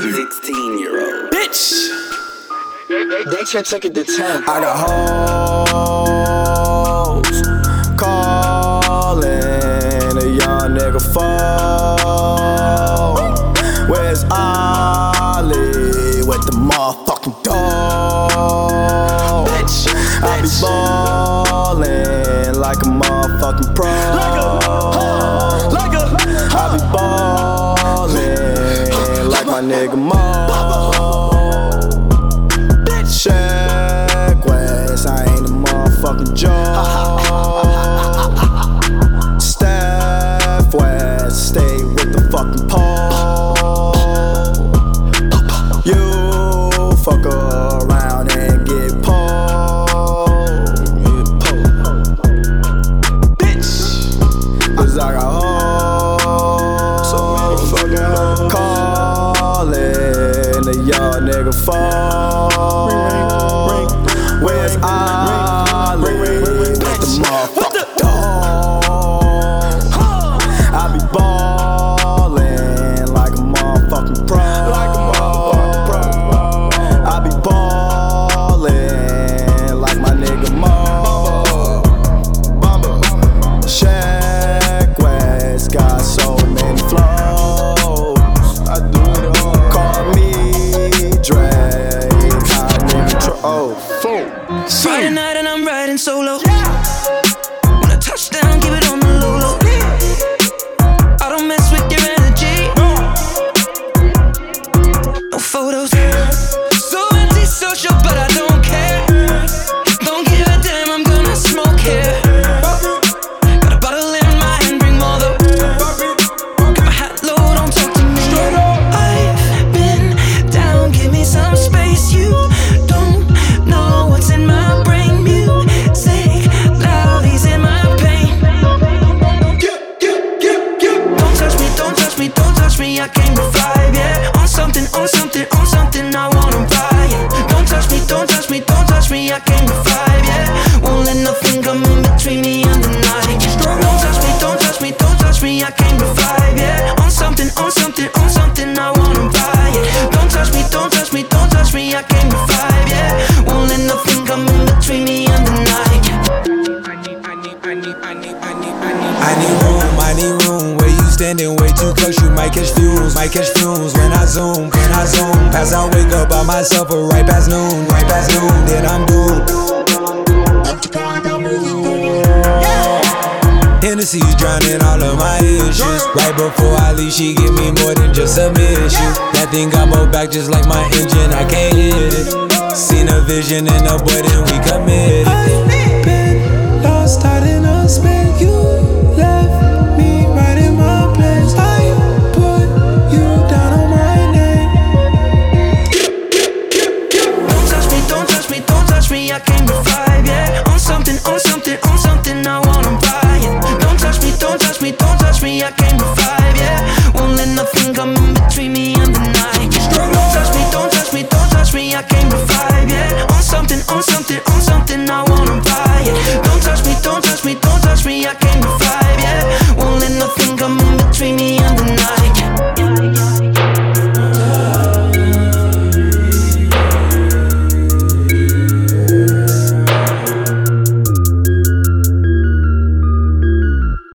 16 year old. Bitch! They should take it to 10. I got hoes calling a young nigga phone. Where's Ollie with the motherfucking dog? Bitch, I be bitch. ballin' like a motherfucking pro. Like a, I be ballin' like my nigga Mo. Check West, I ain't a motherfucking joke. Steph West, stay with the fucking pole. You fuck around and get pulled. Bitch. Cause I got hoes. So many fucking phone. Where's Ollie Friday night and I'm riding solo. When touch me, don't touch me. I came to vibe, yeah. On something, on something, on something. I wanna buy it. Don't touch me, don't touch me, don't touch me. I came to vibe, yeah. Won't let nothing come in between me and the night. Don't touch me, don't touch me, don't touch me. I came to vibe, yeah. On something, on something, on something. I wanna buy it. Don't touch me, don't touch me, don't touch me. I came to vibe, yeah. Won't let standing way too close, you might catch fumes, might catch fumes. When I zoom, when I zoom, pass I wake up by myself, or right past noon, right past noon, then I'm doomed. Hennessy's drowning all of my issues. Right before I leave, she give me more than just submission. That thing got more back just like my engine, I can't hit it. Seen a vision in a boy, we committed. Me. I came to vibe, yeah. Won't let nothing come in between me and the night. Don't touch me, don't touch me, don't touch me. I came to vibe, yeah. On something, on something, on